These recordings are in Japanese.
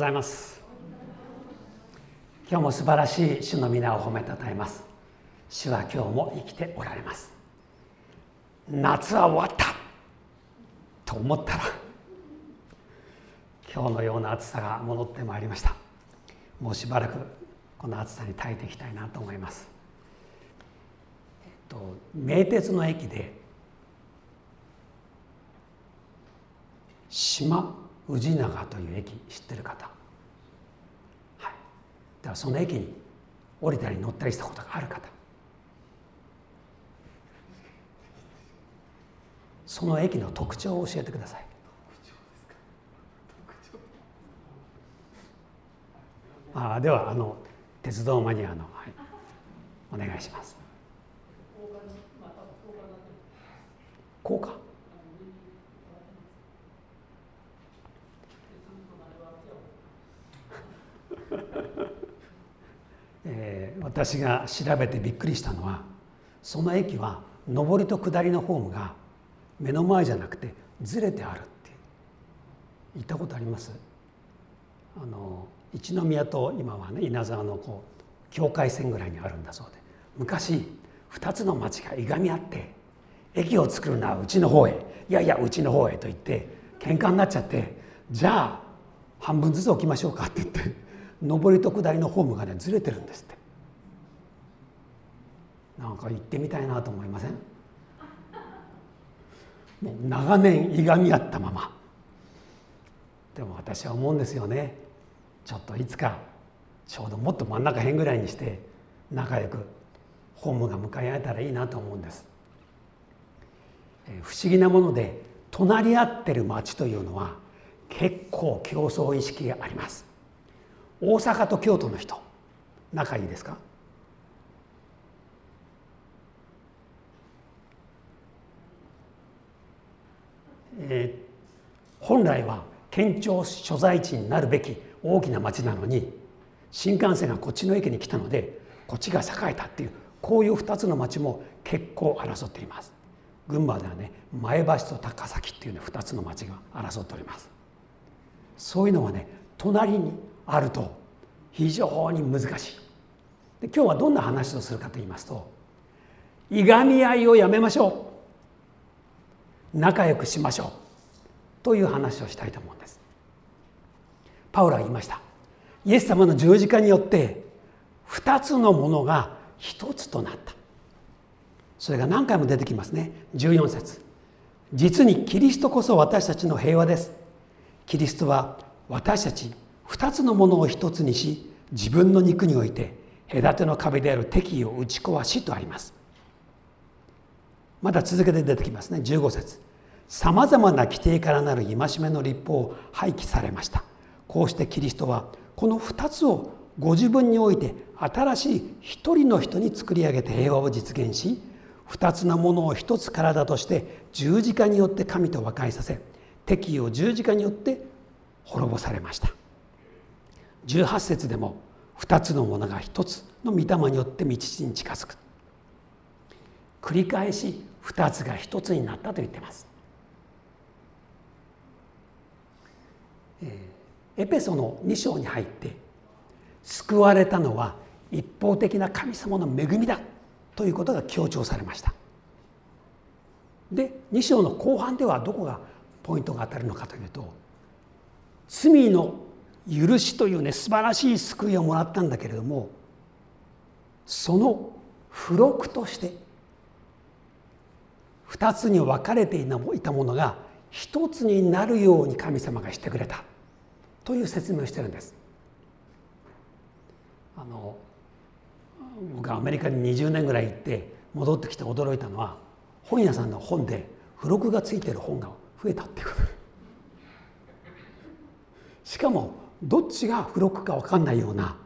ざいます。今日も素晴らしい主の皆を褒めたたえます。主は今日も生きておられます。夏は終わったと思ったら今日のような暑さが戻ってまいりました。もうしばらくこの暑さに耐えていきたいなと思います、えっと、名鉄の駅で島宇治長という駅知ってる方。はい。ではその駅に降りたり乗ったりしたことがある方。その駅の特徴を教えてください。あではあの鉄道マニアの、はい、お願いします。高架 えー、私が調べてびっくりしたのはその駅は上りと下りのホームが目の前じゃなくてずれてあるって。言ったことあります？あの一宮と今はね稲沢のこう境界線ぐらいにあるんだそうで。昔2つの町がいがみ合って駅を作るのはうちの方へいやいやうちの方へと言って喧嘩になっちゃってじゃあ半分ずつ置きましょうかって言って上りと下りのホームがねずれてるんですって。なんか行ってみたいなと思いません？もう長年いがみ合ったまま。でも私は思うんですよね。ちょっといつかちょうどもっと真ん中辺ぐらいにして仲良くホームが向かい合えたらいいなと思うんです。え不思議なもので隣り合ってる町というのは結構競争意識があります。大阪と京都の人。仲いいですか？えー、本来は県庁所在地になるべき大きな町なのに新幹線がこっちの駅に来たのでこっちが栄えたっていうこういう2つの町も結構争っています。群馬ではね前橋と高崎っていうね2つの町が争っております。そういうのはね隣にあると。非常に難しい。で今日はどんな話をするかと言いますといがみ合いをやめましょう。仲良くしましょう。という話をしたいと思うんです。パウロは言いました。イエス様の十字架によって2つのものが1つとなった。それが何回も出てきますね。14節。実にキリストこそ私たちの平和です。キリストは私たち2つのものを1つにし自分の肉において隔ての壁である敵意を打ち壊しとあります。まだ続けて出てきますね。15節。さまざまな規定からなる戒めの立法を廃棄されました。こうしてキリストはこの2つをご自分において新しい一人の人に作り上げて平和を実現し2つのものを1つ体として十字架によって神と和解させ敵意を十字架によって滅ぼされました。18節でも2つのものが1つの御霊によって道に近づく。繰り返し2つが1つになったと言ってます、えーエペソの2章に入って救われたのは一方的な神様の恵みだということが強調されました。で2章の後半ではどこがポイントが当たるのかというと罪の許しというね素晴らしい救いをもらったんだけれどもその付録として2つに分かれていたものが一つになるように神様がしてくれたという説明をしてるんです。あの僕はアメリカに20年ぐらい行って戻ってきて驚いたのは本屋さんの本で付録がついてる本が増えたっていうことしかもどっちが付録か分かんないような。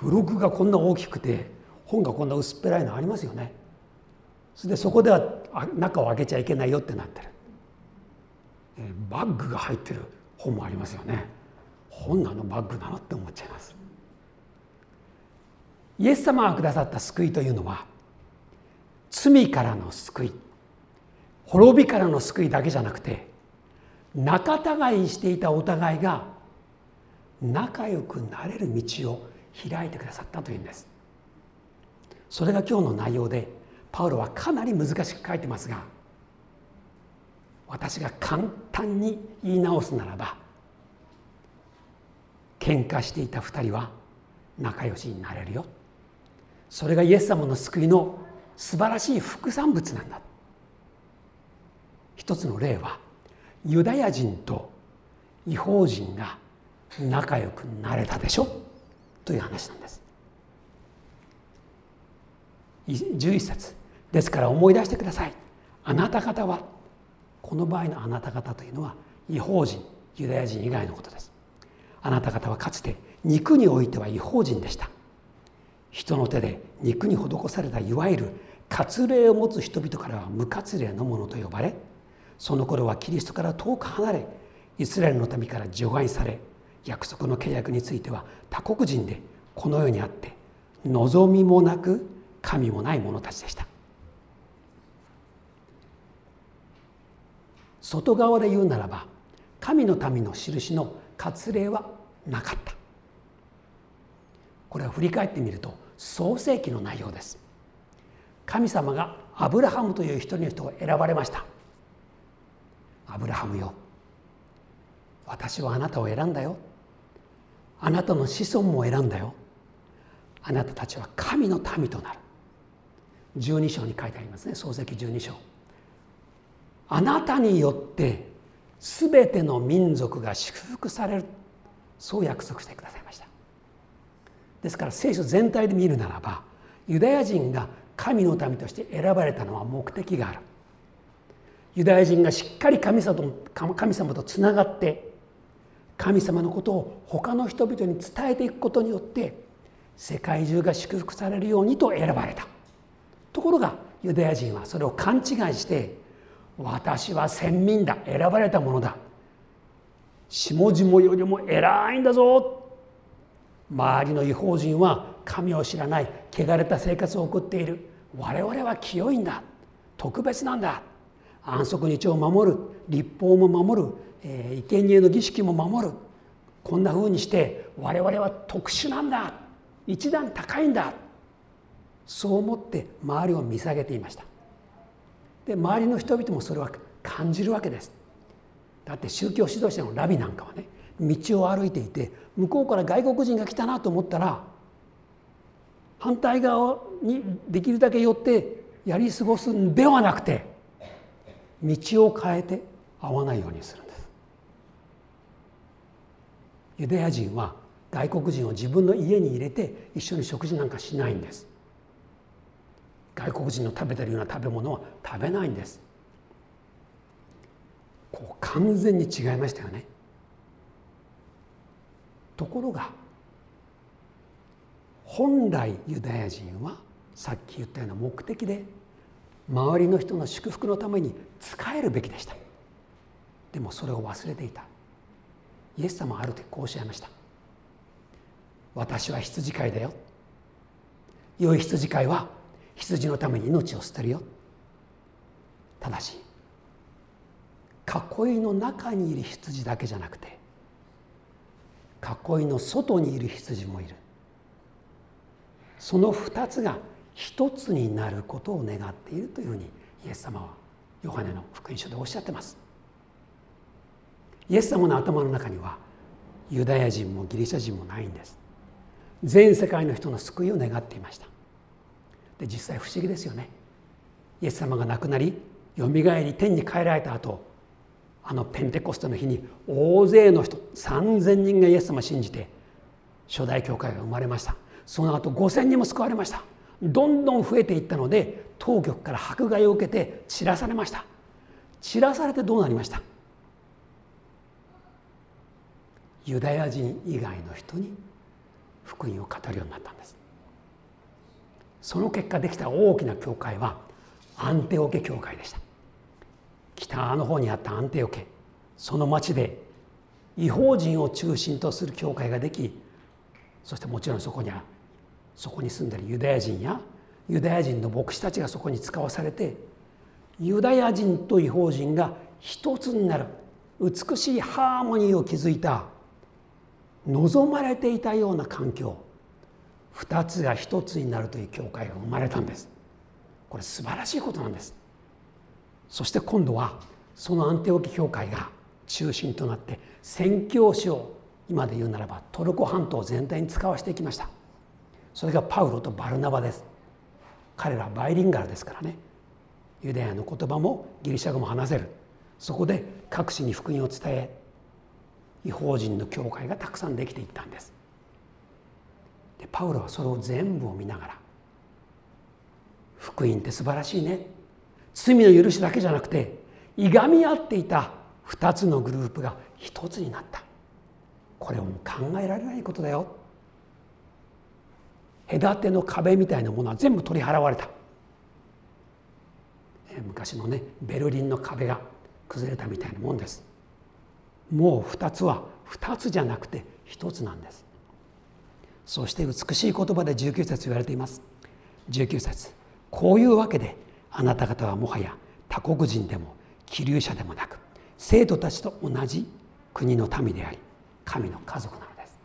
付録がこんな大きくて本がこんな薄っぺらいのありますよね。それでそこでは中を開けちゃいけないよってなってる。バッグが入ってる本もありますよね。本なのバッグなのって思っちゃいます。イエス様がくださった救いというのは罪からの救い滅びからの救いだけじゃなくて仲違いしていたお互いが仲良くなれる道を開いてくださったというんです。それが今日の内容でパウロはかなり難しく書いてますが私が簡単に言い直すならば喧嘩していた2人は仲良しになれるよ。それがイエス様の救いの素晴らしい副産物なんだ。一つの例はユダヤ人と違法人が仲良くなれたでしょ？という話なんです。11節。ですから思い出してください。あなた方はこの場合のあなた方というのは違法人ユダヤ人以外のことです。あなた方はかつて肉においては違法人でした。人の手で肉に施されたいわゆる割礼を持つ人々からは無割礼のものと呼ばれその頃はキリストから遠く離れイスラエルの民から除外され約束の契約については他国人でこの世にあって望みもなく神もない者たちでした。外側で言うならば神の民の印の割礼はなかった。これを振り返ってみると創世記の内容です。神様がアブラハムという一人の人を選ばれました。アブラハムよ私はあなたを選んだよ。あなたの子孫も選んだよ。あなたたちは神の民となる。12章に書いてありますね。漱石12章。あなたによって全ての民族が祝福される。そう約束してくださいました。ですから聖書全体で見るならばユダヤ人が神の民として選ばれたのは目的がある。ユダヤ人がしっかり神様と神様とつながって神様のことを他の人々に伝えていくことによって世界中が祝福されるようにと選ばれた。ところがユダヤ人はそれを勘違いして私は先民だ選ばれたものだ。下々よりも偉いんだぞ。周りの違法人は神を知らない汚れた生活を送っている。我々は清いんだ。特別なんだ。安息日を守る立法も守る、え、生贄の儀式も守る。こんなふうにして我々は特殊なんだ。一段高いんだ。そう思って周りを見下げていました。で周りの人々もそれは感じるわけです。だって宗教指導者のラビなんかはね道を歩いていて向こうから外国人が来たなと思ったら反対側にできるだけ寄ってやり過ごすんではなくて道を変えて会わないようにするんです。ユダヤ人は外国人を自分の家に入れて一緒に食事なんかしないんです。外国人の食べてるような食べ物は食べないんです。こう完全に違いましたよね。ところが本来ユダヤ人はさっき言ったような目的で周りの人の祝福のために使えるべきでした。でもそれを忘れていた。イエス様はある時こうおっしゃいました。私は羊飼いだよ。良い羊飼いは羊のために命を捨てるよ。ただし囲いの中にいる羊だけじゃなくて囲いの外にいる羊もいる。その2つが一つになることを願っているというふうにイエス様はヨハネの福音書でおっしゃってます。イエス様の頭の中にはユダヤ人もギリシャ人もないんです。全世界の人の救いを願っていました。で実際不思議ですよね。イエス様が亡くなりよみがえり天に帰られた後あのペンテコステの日に大勢の人3,000人がイエス様を信じて初代教会が生まれました。その後5,000人も救われました。どんどん増えていったので当局から迫害を受けて散らされました。散らされてどうなりました？ユダヤ人以外の人に福音を語るようになったんです。その結果できた大きな教会はアンテオケ教会でした。北の方にあったアンテオケ。その町で違法人を中心とする教会ができそしてもちろんそこにはそこに住んでるユダヤ人やユダヤ人の牧師たちがそこに使わされてユダヤ人と違法人が一つになる美しいハーモニーを築いた望まれていたような環境。2つが1つになるという教会が生まれたんです。これ素晴らしいことなんです。そして今度はそのアンテオキ教会が中心となって宣教師を今で言うならばトルコ半島全体に使わせていきました。それがパウロとバルナバです。彼らはバイリンガルですからね。ユダヤの言葉もギリシャ語も話せる。そこで各地に福音を伝え違法人の教会がたくさんできていったんです。でパウロはそれを全部を見ながら福音って素晴らしいね。罪の許しだけじゃなくていがみ合っていた2つのグループが1つになった。これはもう考えられないことだよ。隔ての壁みたいなものは全部取り払われた。昔のねベルリンの壁が崩れたみたいなもんです。もう2つは2つじゃなくて1つなんです。そして美しい言葉で19節言われています。19節こういうわけであなた方はもはや他国人でも気流者でもなく生徒たちと同じ国の民であり神の家族なのです。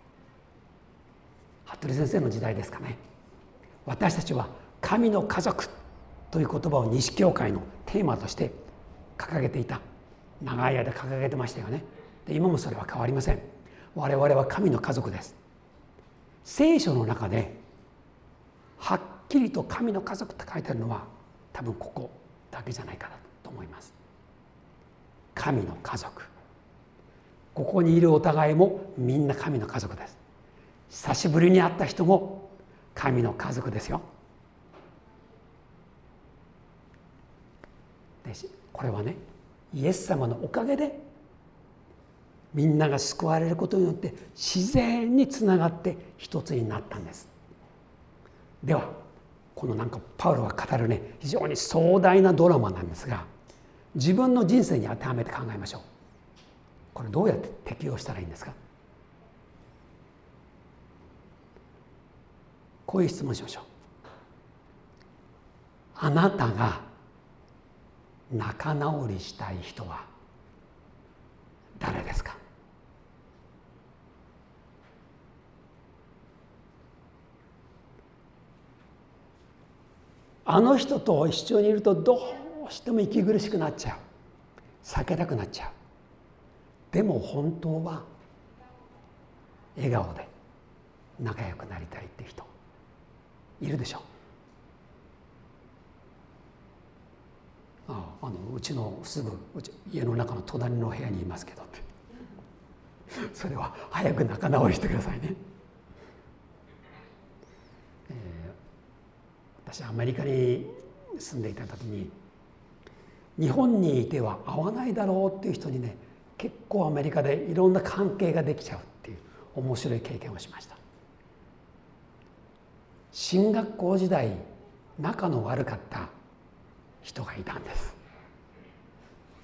服部先生の時代ですかね。私たちは神の家族という言葉を西教会のテーマとして掲げていた。長い間掲げてましたよね。で今もそれは変わりません。我々は神の家族です。聖書の中ではっきりと神の家族って書いてあるのは多分ここだけじゃないかなと思います。神の家族。ここにいるお互いもみんな神の家族です。久しぶりに会った人も神の家族ですよ。でこれはねイエス様のおかげでみんなが救われることによって自然につながって一つになったんです。ではこのなんかパウロが語るね非常に壮大なドラマなんですが自分の人生に当てはめて考えましょう。これどうやって適用したらいいんですか？こういう質問しましょう。あなたが仲直りしたい人は誰ですか？あの人と一緒にいるとどうしても息苦しくなっちゃう。避けたくなっちゃう。でも本当は笑顔で仲良くなりたいって人いるでしょう。ああのうちのすぐ家の中の隣の部屋にいますけどって。それは早く仲直りしてくださいね、えー、私アメリカに住んでいた時に日本にいては会わないだろうっていう人にね結構アメリカでいろんな関係ができちゃうっていう面白い経験をしました。進学校時代仲の悪かった人がいたんです。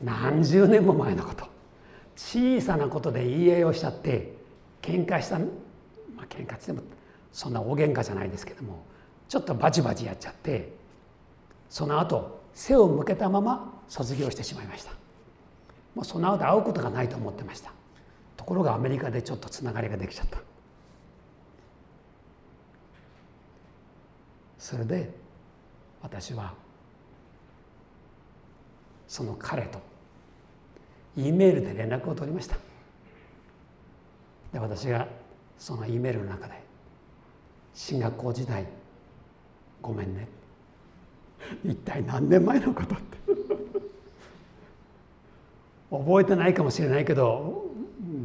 何十年も前のこと。小さなことで言い合いをしちゃって喧嘩したまあ喧嘩ってもそんな大喧嘩じゃないですけどもちょっとバチバチやっちゃってその後背を向けたまま卒業してしまいました。もうその後会うことがないと思ってました。ところがアメリカでちょっとつながりができちゃった。それで私はその彼と E メールで連絡を取りました。で私がその E メールの中で「進学校時代ごめんね」一体何年前のことって 覚えてないかもしれないけど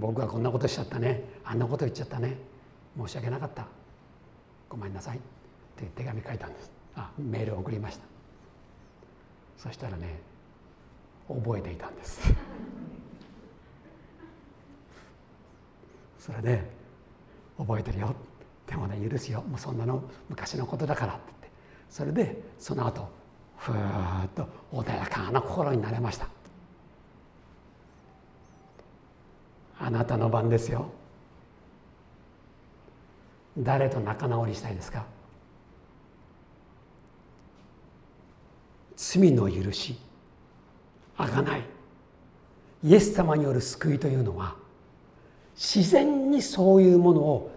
僕はこんなことしちゃったね。あんなこと言っちゃったね。申し訳なかった。ごめんなさいって手紙書いたんです。あメールを送りました。そしたらね覚えていたんです。それで「覚えてるよ」でもね許すよ。もうそんなの昔のことだからって言って。それでその後ふーっと穏やかな心になれました。あなたの番ですよ。誰と仲直りしたいですか？罪の許し。あがない。イエス様による救いというのは自然にそういうものを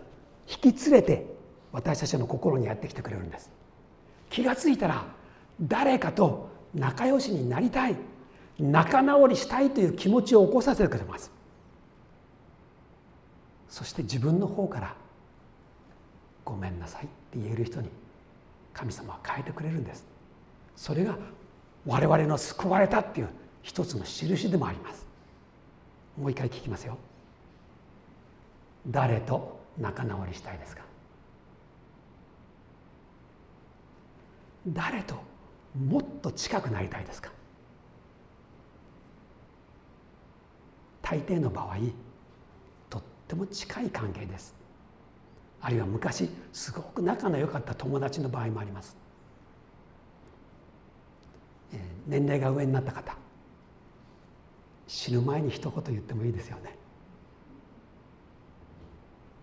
引き連れて私たちの心にやってきてくれるんです。気が付いたら誰かと仲良しになりたい仲直りしたいという気持ちを起こさせてくれます。そして自分の方から「ごめんなさい」って言える人に神様は変えてくれるんです。それが我々の救われたっていう一つの印でもあります。もう一回聞きますよ。誰と仲直りしたいですか？誰ともっと近くなりたいですか？大抵の場合とっても近い関係です。あるいは昔すごく仲の良かった友達の場合もあります。年齢が上になった方。死ぬ前に一言言ってもいいですよね。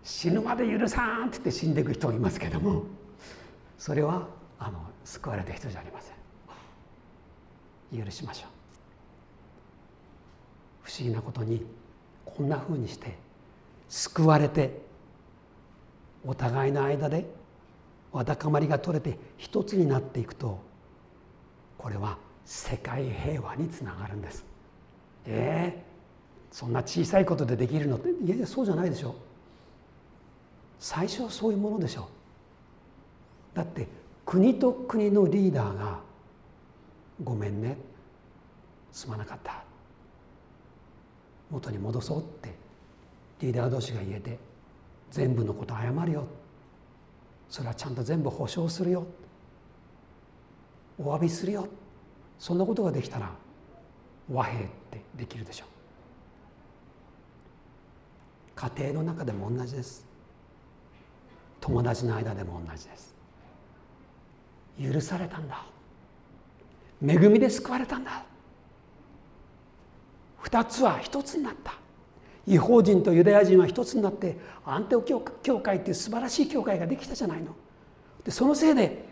死ぬまで許さんって言って死んでいく人もいますけどもそれはあの救われた人じゃありません。許しましょう。不思議なことにこんなふうにして救われてお互いの間でわだかまりが取れて一つになっていくとこれは世界平和につながるんです。えー、そんな小さいことでできるのっていやいやそうじゃないでしょ。最初はそういうものでしょ。だって国と国のリーダーが「ごめんねすまなかった」元に戻そうってリーダー同士が言えて全部のこと謝るよ。それはちゃんと全部保証するよ。お詫びするよ。そんなことができたら和平ってできるでしょう。家庭の中でも同じです。友達の間でも同じです。許されたんだ。恵みで救われたんだ。二つは一つになった。違法人とユダヤ人は一つになってアンテオ教会っていう素晴らしい教会ができたじゃないの。でそのせいで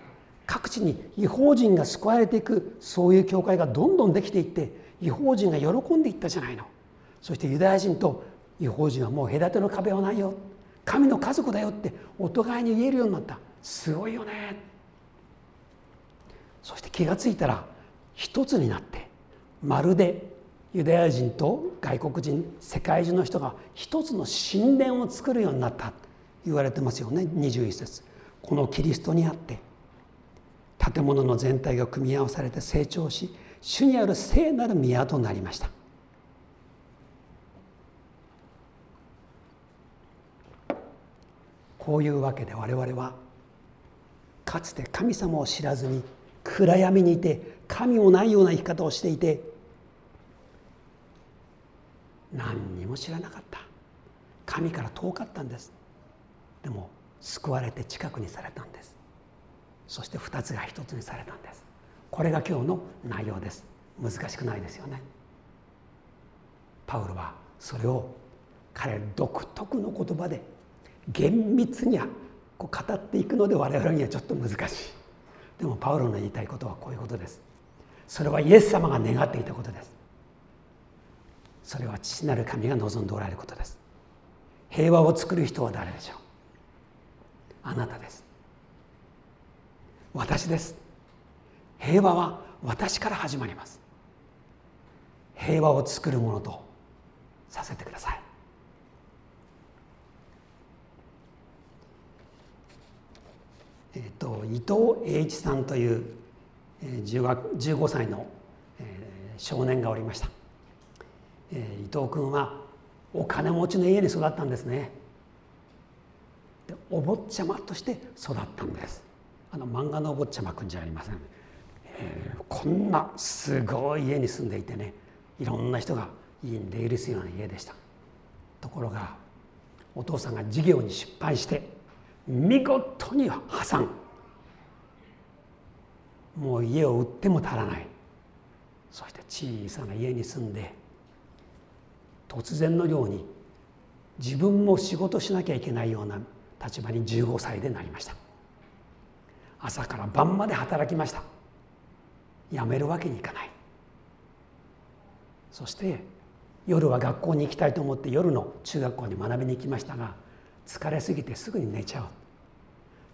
各地に違法人が救われていくそういう教会がどんどんできていって違法人が喜んでいったじゃないの。そしてユダヤ人と違法人はもう隔ての壁はないよ。神の家族だよってお互いに言えるようになった。すごいよね。そして気が付いたら一つになってまるでユダヤ人と外国人世界中の人が一つの神殿を作るようになった。と言われてますよね21節。このキリストにあって建物の全体が組み合わされて成長し主にある聖なる宮となりました。こういうわけで我々はかつて神様を知らずに暗闇にいて神もないような生き方をしていて何にも知らなかった。神から遠かったんです。でも救われて近くにされたんです。そして2つが1つにされたんです。これが今日の内容です。難しくないですよね。パウロはそれを彼独特の言葉で厳密にこう語っていくので我々にはちょっと難しい。でもパウロの言いたいことはこういうことです。それはイエス様が願っていたことです。それは父なる神が望んでおられることです。平和を作る人は誰でしょう。あなたです。私です。平和は私から始まります。平和を作るものとさせてください。えっ、と伊藤栄一さんという15歳の少年がおりました、えー、伊藤君はお金持ちの家に育ったんですね。お坊ちゃまとして育ったんです。あの漫画のお坊ちゃまくんじゃありません、えー、こんなすごい家に住んでいてねいろんな人が家に出入りするような家でした。ところがお父さんが事業に失敗して見事に破産。もう家を売っても足らない。そして小さな家に住んで突然のように自分も仕事しなきゃいけないような立場に15歳でなりました。朝から晩まで働きました。辞めるわけにいかない。そして夜は学校に行きたいと思って夜の中学校に学びに行きましたが疲れすぎてすぐに寝ちゃう。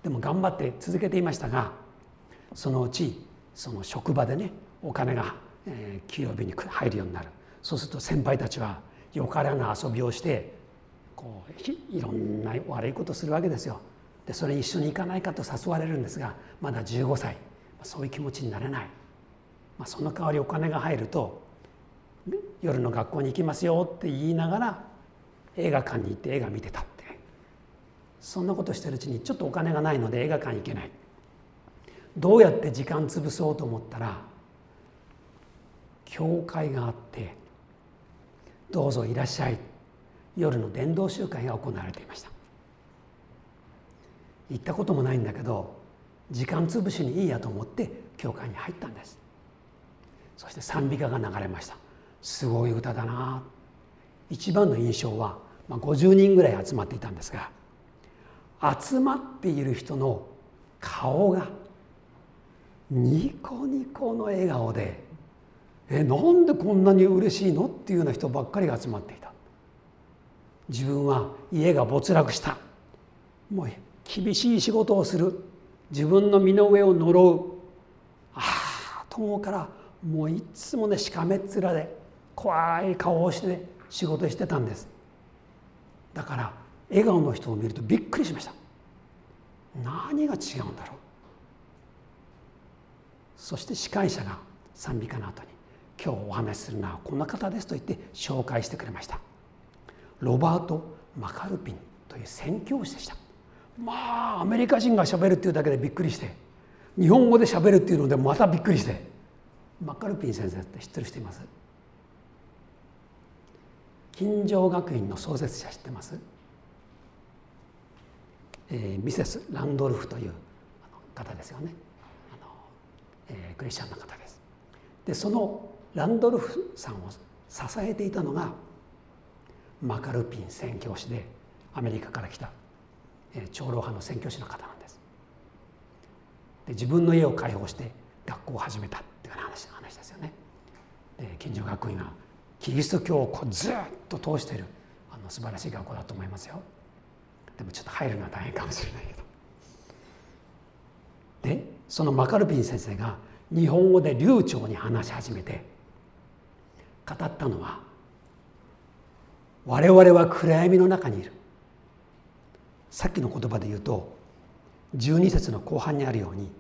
でも頑張って続けていましたがそのうちその職場でねお金が、えー、給与日に入るようになる。そうすると先輩たちはよからぬ遊びをしてこういろんな悪いことするわけですよ。でそれに一緒に行かないかと誘われるんですがまだ15歳。そういう気持ちになれない、まあ、その代わりお金が入ると夜の学校に行きますよって言いながら映画館に行って映画見てたって。そんなことしてるうちにちょっとお金がないので映画館行けない。どうやって時間潰そうと思ったら教会があってどうぞいらっしゃい。夜の伝道集会が行われていました。行ったこともないんだけど時間潰しにいいやと思って教会に入ったんです。そして賛美歌が流れました。すごい歌だな。一番の印象は、まあ、50人ぐらい集まっていたんですが集まっている人の顔がニコニコの笑顔でえなんでこんなに嬉しいの？っていうような人ばっかりが集まっていた。自分は家が没落した。もう厳しい仕事をする。自分の身の上を呪う。ああと思うからもういつもねしかめっ面で怖い顔をして仕事してたんです。だから笑顔の人を見るとびっくりしました。何が違うんだろう。そして司会者が賛美歌の後に「今日お話しするのはこんな方です」と言って紹介してくれました。ロバート・マカルピンという宣教師でした。まあアメリカ人がしゃべるっていうだけでびっくりして日本語でしゃべるっていうのでまたびっくりして。マカルピン先生って知ってる人います？金城学院の創設者知ってます、えー、ミセス・ランドルフという方ですよね。あの、えー、クリスチャンの方です。でそのランドルフさんを支えていたのがマカルピン宣教師でアメリカから来た、えー、長老派の宣教師の方なんです。で自分の家を開放して学校を始めた。っていう話話ですよね。で金城学院はキリスト教をずっと通しているあの素晴らしい学校だと思いますよ。でもちょっと入るのは大変かもしれないけど。でそのマカルピン先生が日本語で流暢に話し始めて語ったのは我々は暗闇の中にいる。さっきの言葉で言うと12節の後半にあるように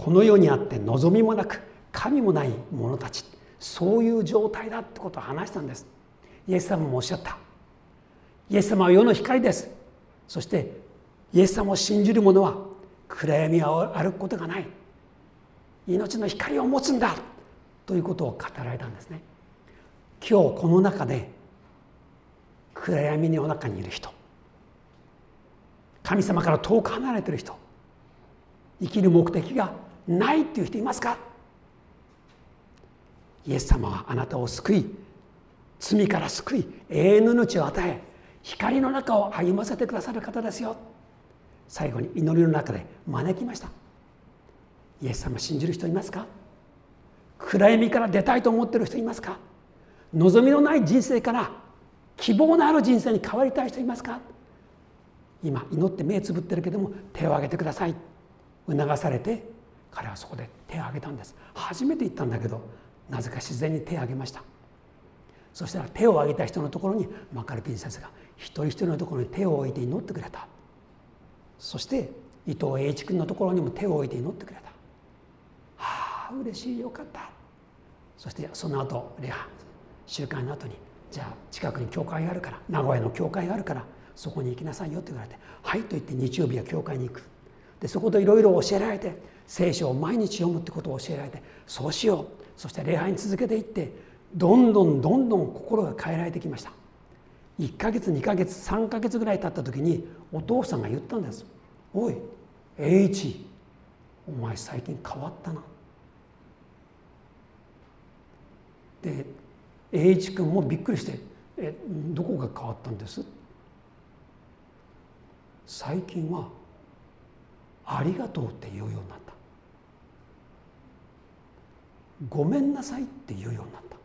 この世にあって望みもなく神もない者たち。そういう状態だってことを話したんです。イエス様もおっしゃった。イエス様は世の光です。そしてイエス様を信じる者は暗闇を歩くことがない。命の光を持つんだ。ということを語られたんですね。今日この中で暗闇の中にいる人。神様から遠く離れてる人。生きる目的がないっていう人いますか？イエス様はあなたを救い罪から救い永遠の命を与え光の中を歩ませてくださる方ですよ。最後に祈りの中で招きました。イエス様信じる人いますか？暗闇から出たいと思ってる人いますか？望みのない人生から希望のある人生に変わりたい人いますか？今祈って目つぶってるけども手を挙げてください。促されて彼はそこで手を挙げたんです。初めて言ったんだけどなぜか自然に手を挙げました。そしたら手を挙げた人のところにマカルピン先生が一人一人のところに手を置いて祈ってくれた。そして伊藤栄一君のところにも手を置いて祈ってくれた。はあ嬉しいよかった。そしてその後礼拝集会の後にじゃあ近くに教会があるから名古屋の教会があるからそこに行きなさいよって言われて「はい」と言って日曜日は教会に行く。でそこでいろいろ教えられて聖書を毎日読むってことを教えられてそうしよう。そして礼拝に続けていってどんどんどんどん心が変えられてきました。1ヶ月2ヶ月3ヶ月ぐらい経った時にお父さんが言ったんです「おい栄一お前最近変わったな」で栄一君もびっくりして「えどこが変わったんです?」最近は「ありがとう」って言うようになった。ごめんなさいって言うようになった。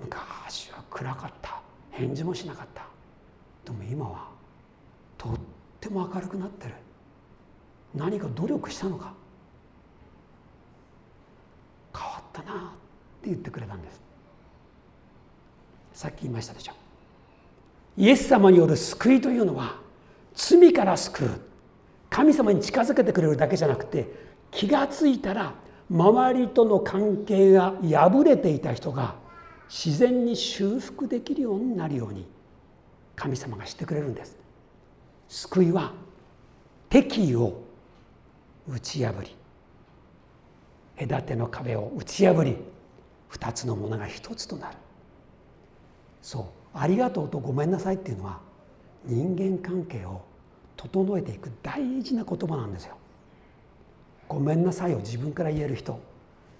昔は暗かった。返事もしなかった。でも今はとっても明るくなってる。何か努力したのか。変わったなって言ってくれたんです。さっき言いましたでしょ。イエス様による救いというのは罪から救う。神様に近づけてくれるだけじゃなくて気が付いたら周りとの関係が破れていた人が自然に修復できるようになるように神様がしてくれるんです。救いは敵意を打ち破り。隔ての壁を打ち破り。二つのものが一つとなる。そうありがとうとごめんなさいっていうのは人間関係を整えていく大事な言葉なんですよ。ごめんなさいを自分から言える人。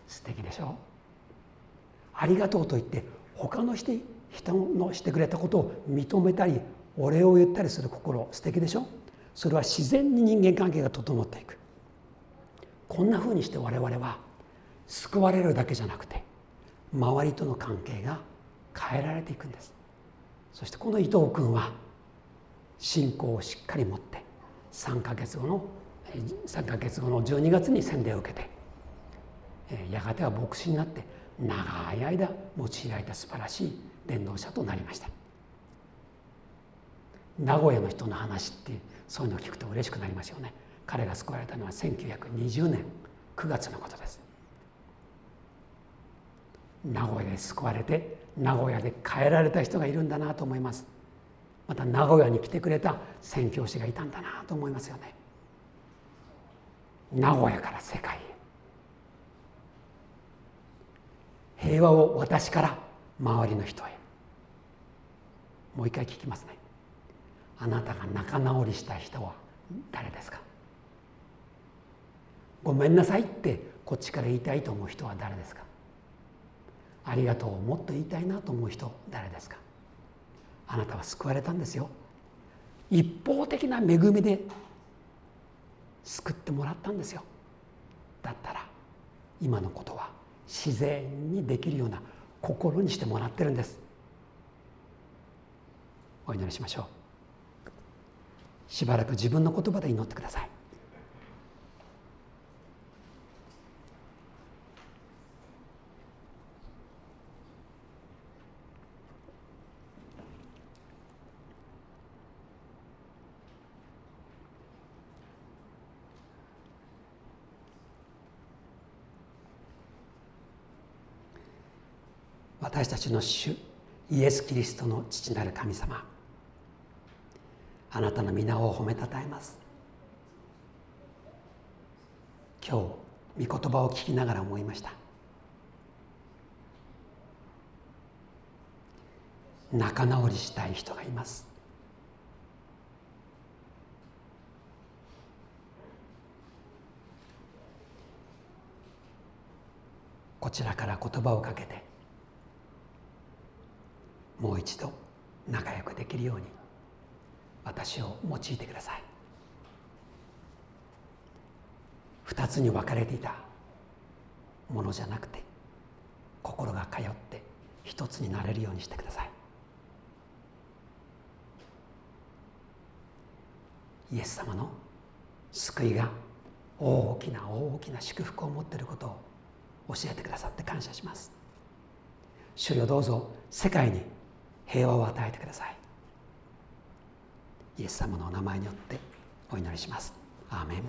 素敵でしょ？ありがとうと言って他の人人のしてくれたことを認めたりお礼を言ったりする心素敵でしょ？それは自然に人間関係が整っていく。こんなふうにして我々は救われるだけじゃなくて周りとの関係が変えられていくんです。そしてこの伊藤君は信仰をしっかり持って3か月後の3か月後の12月に洗礼を受けてやがては牧師になって長い間用いられた素晴らしい伝道者となりました。名古屋の人の話ってそういうのを聞くと嬉しくなりますよね。彼が救われたのは1920年9月のことです。名古屋で救われて名古屋で変えられた人がいるんだなと思います。また名古屋に来てくれた宣教師がいたんだなと思いますよね。名古屋から世界へ。平和を私から周りの人へ。もう一回聞きますね。あなたが仲直りした人は誰ですか？ごめんなさいってこっちから言いたいと思う人は誰ですか？ありがとうをもっと言いたいなと思う人誰ですか？あなたは救われたんですよ。一方的な恵みで救ってもらったんですよ。だったら今のことは自然にできるような心にしてもらってるんです。お祈りしましょう。しばらく自分の言葉で祈ってください。私たちの主イエス・キリストの父なる神様。あなたの皆を褒めたたえます。今日御言葉を聞きながら思いました。仲直りしたい人がいます。こちらから言葉をかけてもう一度仲良くできるように私を用いてください。二つに分かれていたものじゃなくて心が通って一つになれるようにしてください。イエス様の救いが大きな大きな祝福を持っていることを教えてくださって感謝します。主よどうぞ世界に平和を与えてください。イエス様のお名前によってお祈りします。アーメン。